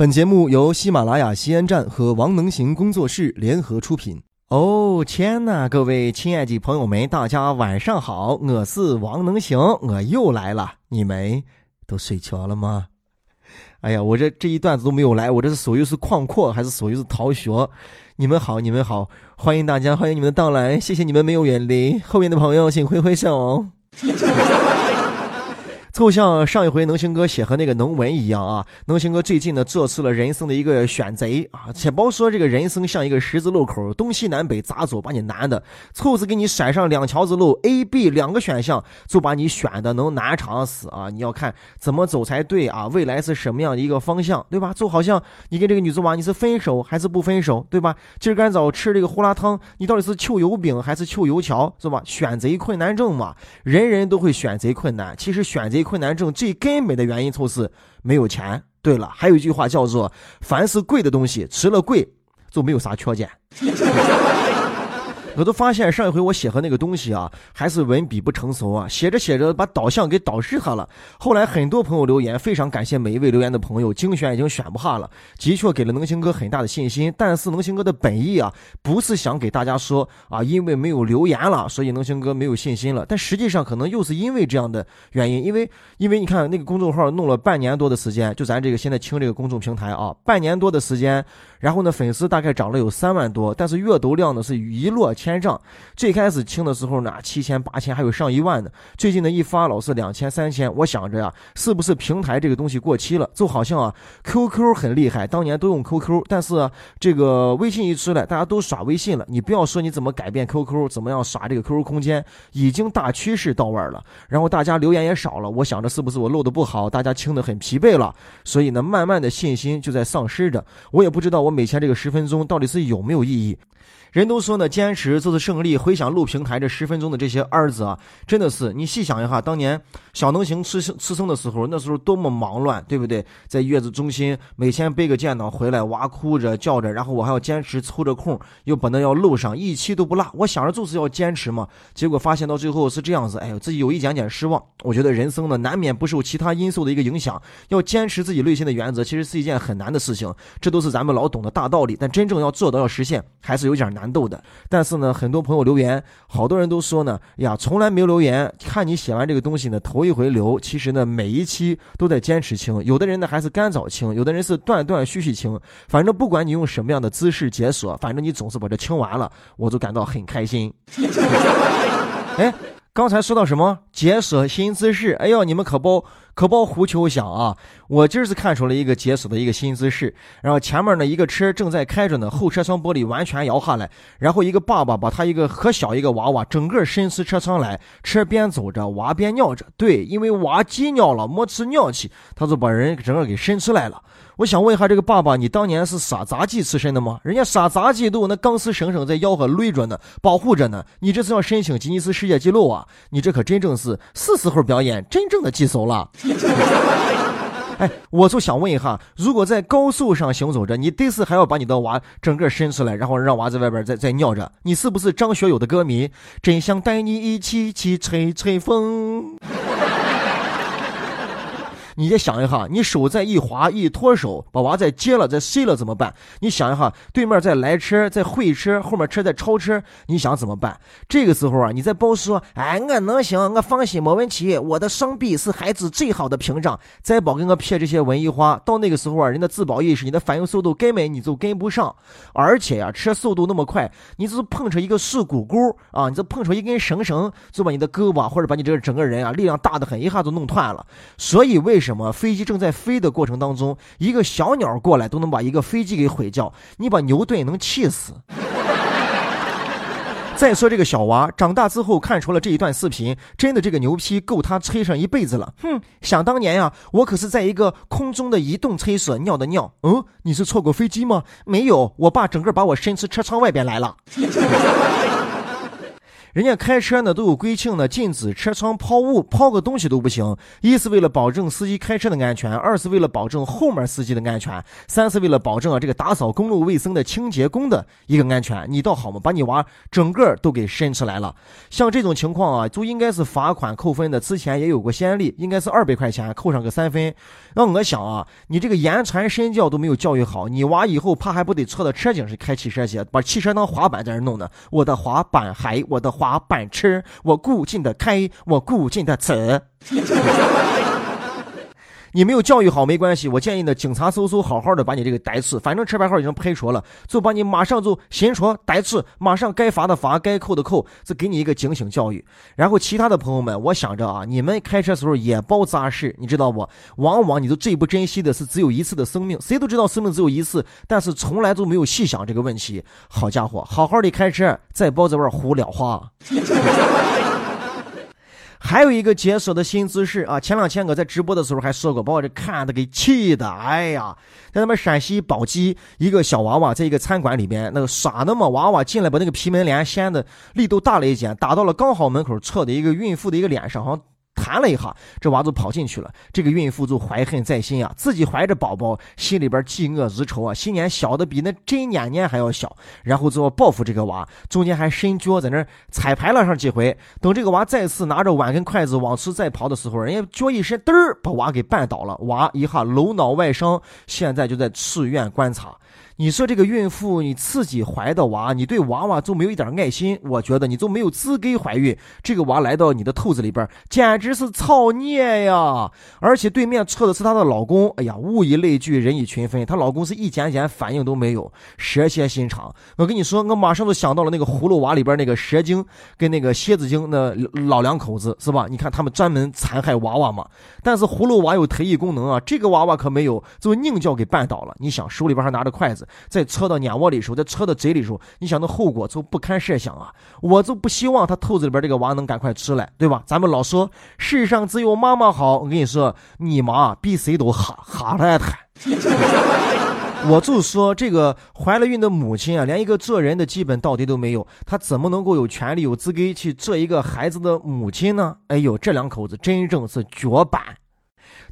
本节目由喜马拉雅西安站和王能行工作室联合出品。哦天呐，各位亲爱的朋友们，大家晚上好，我是王能行，我又来了。你们都睡着了吗？哎呀，我这这一段子都没有来，我这是属于是旷阔还是属于是逃学？你们好，你们好，欢迎大家，欢迎你们的到来，谢谢你们没有远离。后面的朋友请挥挥手。就像上一回能行哥写和那个能文一样啊，能行哥最近呢做出了人生的一个选择啊，且包说这个人生像一个十字路口，东西南北咋走把你难的，凑子给你甩上两条子路 A、B 两个选项，就把你选的能难长死啊！你要看怎么走才对啊，未来是什么样的一个方向，对吧？就好像你跟这个女子娃，你是分手还是不分手，对吧？今儿干早吃这个胡辣汤，你到底是求油饼还是求油条，是吧？选贼困难症嘛，人人都会选择困难，其实选择。困难症最根本的原因就是没有钱。对了，还有一句话叫做“凡是贵的东西，除了贵就没有啥缺点”。我都发现上一回我写和那个东西啊，还是文笔不成熟啊，写着写着把导向给导失它了。后来很多朋友留言，非常感谢每一位留言的朋友，精选已经选不下了，的确给了能行哥很大的信心。但是能行哥的本意啊，不是想给大家说啊，因为没有留言了，所以能行哥没有信心了。但实际上可能又是因为这样的原因，因为因为你看那个公众号弄了半年多的时间，就咱这个现在清这个公众平台啊，半年多的时间，然后呢粉丝大概涨了有三万多，但是阅读量呢是一落。千丈，最开始清的时候呢，七千八千还有上一万的。最近呢一发老是两千三千，我想着呀，是不是平台这个东西过期了？就好像啊，QQ 很厉害，当年都用 QQ，但是这个微信一出来，大家都耍微信了。你不要说你怎么改变 QQ，怎么样耍这个 QQ 空间，已经大趋势到位了。然后大家留言也少了，我想着是不是我漏的不好，大家清的很疲惫了，所以呢，慢慢的信心就在丧失着。我也不知道我每天这个十分钟到底是有没有意义。人都说呢，坚持就是胜利。回想录平台这十分钟的这些儿子啊，真的是你细想一下，当年小能行吃吃生的时候，那时候多么忙乱，对不对？在月子中心，每天背个电脑回来，娃哭着叫着，然后我还要坚持抽着空，又把那要录上，一期都不落。我想着就是要坚持嘛，结果发现到最后是这样子，哎呦，自己有一点点失望。我觉得人生呢，难免不受其他因素的一个影响，要坚持自己内心的原则，其实是一件很难的事情。这都是咱们老懂的大道理，但真正要做到要实现，还是有点难。难斗的，但是呢，很多朋友留言，好多人都说呢，呀，从来没有留言，看你写完这个东西呢，头一回留。其实呢，每一期都在坚持清，有的人呢还是干早清，有的人是断断续续清。反正不管你用什么样的姿势解锁，反正你总是把这清完了，我就感到很开心。哎。刚才说到什么解锁新姿势？哎呦，你们可不可包胡求想啊！我今儿是看出了一个解锁的一个新姿势。然后前面呢一个车正在开着呢，后车窗玻璃完全摇下来，然后一个爸爸把他一个可小一个娃娃整个伸出车窗来，车边走着，娃边尿着。对，因为娃急尿了，没吃尿气，他就把人整个给伸出来了。我想问一下这个爸爸，你当年是撒杂技出身的吗？人家撒杂技都有那钢丝绳绳在吆喝勒着呢，保护着呢。你这是要申请吉尼斯世界纪录啊？你这可真正是是时候表演真正的技术了。哎，我就想问一下，如果在高速上行走着，你得是还要把你的娃整个伸出来，然后让娃在外边再再尿着，你是不是张学友的歌迷？真想带你一起去吹吹风。你再想一下，你手再一滑一脱手，把娃再接了再塞了怎么办？你想一下，对面再来车再会车，后面车再超车，你想怎么办？这个时候啊，你再包说，哎，我能行，我放心没问题，我的双臂是孩子最好的屏障。再包给我撇这些文艺花，到那个时候啊，人的自保意识、你的反应速度根本你就跟不上。而且呀，车速度那么快，你只是碰着一个树骨骨啊，你这碰着一根绳绳，就把你的胳膊或者把你这个整个人啊，力量大的很，一下就弄断了。所以为什什么？飞机正在飞的过程当中，一个小鸟过来都能把一个飞机给毁掉，你把牛顿能气死。再说这个小娃长大之后看出了这一段视频，真的这个牛批够他吹上一辈子了。哼，想当年呀，我可是在一个空中的移动厕所尿的尿。嗯，你是错过飞机吗？没有，我爸整个把我伸出车窗外边来了。人家开车呢都有规定呢，禁止车窗抛物，抛个东西都不行。一是为了保证司机开车的安全，二是为了保证后面司机的安全，三是为了保证啊这个打扫公路卫生的清洁工的一个安全。你倒好嘛，把你娃整个都给伸出来了。像这种情况啊，就应该是罚款扣分的。之前也有过先例，应该是二百块钱扣上个三分。那我想啊，你这个言传身教都没有教育好，你娃以后怕还不得错到车顶上开汽车去，把汽车当滑板在那弄呢？我的滑板还我的。滑板车，我固定的开，我固定的走。你没有教育好没关系，我建议呢，警察搜搜，好好的把你这个逮次，反正车牌号已经拍着了，就把你马上就新出逮次，马上该罚的罚，该扣的扣，是给你一个警醒教育。然后其他的朋友们，我想着啊，你们开车时候也包扎事，你知道不？往往你都最不珍惜的是只有一次的生命，谁都知道生命只有一次，但是从来都没有细想这个问题。好家伙，好好的开车，再包这玩胡聊话。还有一个解锁的新姿势啊！前两天我在直播的时候还说过，把我这看的给气的。哎呀，在他们陕西宝鸡，一个小娃娃在一个餐馆里边，那个耍那么，娃娃进来把那个皮门帘掀的力度大了一点，打到了刚好门口侧的一个孕妇的一个脸上，好像。弹了一下，这娃就跑进去了。这个孕妇就怀恨在心啊，自己怀着宝宝，心里边嫉恶如仇啊，心眼小的比那真年年还要小。然后就要报复这个娃，中间还伸脚在那彩排了上几回。等这个娃再次拿着碗跟筷子往出再跑的时候，人家脚一伸，嘚儿把娃给绊倒了，娃一下颅脑外伤，现在就在住院观察。你说这个孕妇，你自己怀的娃，你对娃娃就没有一点爱心？我觉得你就没有资格怀孕。这个娃来到你的肚子里边，简直是造孽呀！而且对面坐的是她的老公，哎呀，物以类聚，人以群分，她老公是一点点反应都没有，蛇蝎心肠。我跟你说，我马上就想到了那个葫芦娃里边那个蛇精跟那个蝎子精那老两口子，是吧？你看他们专门残害娃娃嘛。但是葫芦娃有特异功能啊，这个娃娃可没有，就宁叫给绊倒了。你想，手里边还拿着筷子。在戳到眼窝里时候，在戳到嘴里时候，你想那后果就不堪设想啊！我就不希望他肚子里边这个娃能赶快出来，对吧？咱们老说世上只有妈妈好，我跟你说，你妈比谁都哈哈来他。我就说这个怀了孕的母亲啊，连一个做人的基本道德都没有，她怎么能够有权利、有资格去做一个孩子的母亲呢？哎呦，这两口子真正是绝版。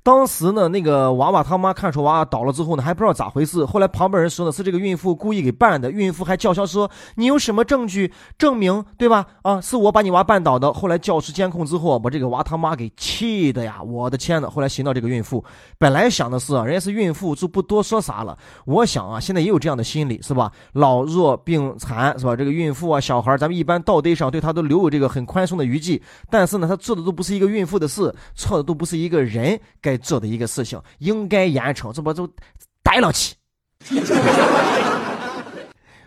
当时呢，那个娃娃他妈看出娃娃倒了之后呢，还不知道咋回事。后来旁边人说呢，是这个孕妇故意给绊的。孕妇还叫嚣说：“你有什么证据证明，对吧？啊，是我把你娃绊倒的。”后来叫出监控之后，把这个娃他妈给气的呀！我的天呐！后来寻到这个孕妇，本来想的是啊，人家是孕妇，就不多说啥了。我想啊，现在也有这样的心理，是吧？老弱病残，是吧？这个孕妇啊，小孩，咱们一般道德上对他都留有这个很宽松的余地。但是呢，他做的都不是一个孕妇的事，错的都不是一个人。该做的一个事情，应该严惩，这不就逮了去？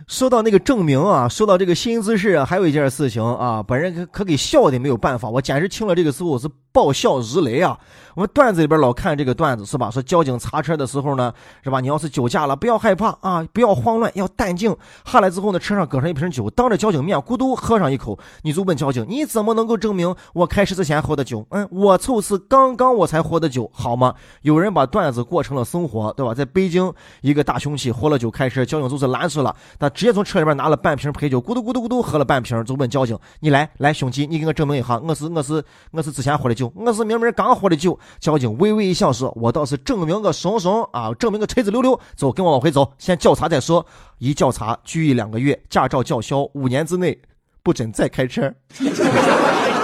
说到那个证明啊，说到这个新姿势啊，还有一件事情啊，本人可可给笑的没有办法，我简直听了这个之后我是爆笑如雷啊！我们段子里边老看这个段子是吧？说交警查车的时候呢，是吧？你要是酒驾了，不要害怕啊，不要慌乱，要淡定。下来之后呢，车上搁上一瓶酒，当着交警面咕嘟喝上一口，你就问交警，你怎么能够证明我开始之前喝的酒？嗯，我就是刚刚我才喝的酒，好吗？有人把段子过成了生活，对吧？在北京，一个大兄弟喝了酒开车，交警就是拦住了，他直接从车里边拿了半瓶啤酒，咕嘟咕嘟咕嘟喝了半瓶，就问交警，你来来兄弟，你给我证明一下，我是我是我是之前喝的酒酒，我是明明刚喝的酒。交警微微一笑说：“我倒是证明个怂怂啊，证明个锤子溜溜。走，跟我往回走，先调查再说。一调查，拘役两个月，驾照叫销，五年之内不准再开车。”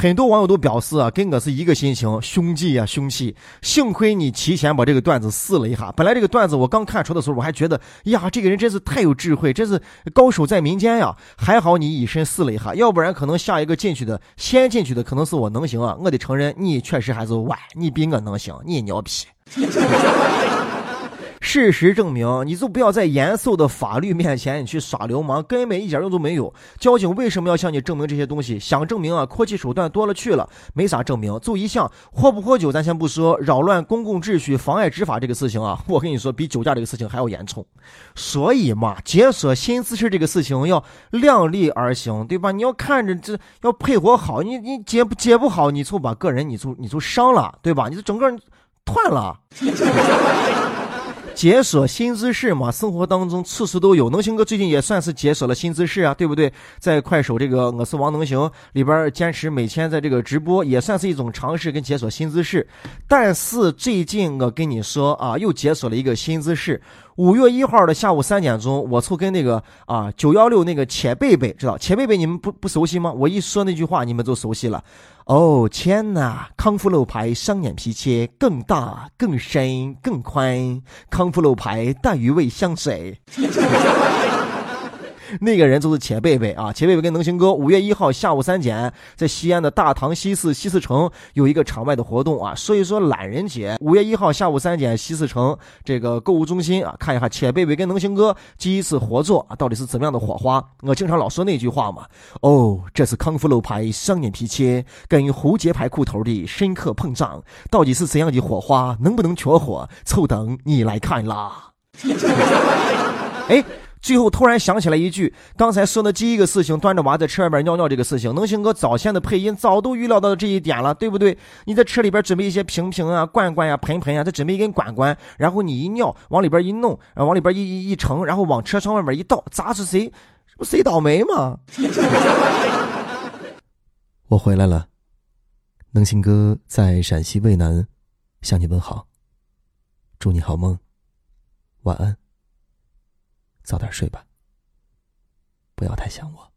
很多网友都表示啊，跟我是一个心情，凶计呀，兄弟，幸亏你提前把这个段子试了一下。本来这个段子我刚看出的时候，我还觉得呀，这个人真是太有智慧，真是高手在民间呀。还好你以身试了一下，要不然可能下一个进去的，先进去的可能是我能行啊。我得承认，你确实还是晚，你比我能行，你牛逼。事实证明，你就不要在严肃的法律面前你去耍流氓，根本一点用都没有。交警为什么要向你证明这些东西？想证明啊，科技手段多了去了，没啥证明。就一项喝不喝酒，咱先不说，扰乱公共秩序、妨碍执法这个事情啊，我跟你说，比酒驾这个事情还要严重。所以嘛，解锁新姿势这个事情要量力而行，对吧？你要看着这要配合好，你你解不解不好，你就把个人你就你就伤了，对吧？你就整个人断了。解锁新姿势嘛，生活当中处处都有。能行哥最近也算是解锁了新姿势啊，对不对？在快手这个我是王能行里边坚持每天在这个直播，也算是一种尝试跟解锁新姿势。但是最近我跟你说啊，又解锁了一个新姿势。五月一号的下午三点钟，我凑跟那个啊九幺六那个钱贝贝，知道钱贝贝你们不不熟悉吗？我一说那句话，你们就熟悉了。哦天哪，康复路牌双眼皮切更大、更深、更宽，康复路牌大鱼味香水。那个人就是钱贝贝啊，钱贝贝跟能行哥五月一号下午三点，在西安的大唐西四西四城有一个场外的活动啊，所以说懒人节五月一号下午三点西四城这个购物中心啊，看一下钱贝贝跟能行哥第一次合作啊，到底是怎么样的火花？我经常老说那句话嘛，哦，这是康复楼牌双眼皮切跟蝴蝶牌裤头的深刻碰撞，到底是怎样的火花？能不能缺火？凑等你来看啦！哎。最后突然想起来一句，刚才说的第一个事情，端着娃在车外边尿尿这个事情，能行哥早先的配音早都预料到了这一点了，对不对？你在车里边准备一些瓶瓶啊、罐罐呀、盆盆呀，再准备一根管管，然后你一尿往里边一弄，然后往里边一一一盛，然后往车窗外面一倒，砸死谁？这不谁倒霉吗？我回来了，能行哥在陕西渭南向你问好，祝你好梦，晚安。早点睡吧，不要太想我。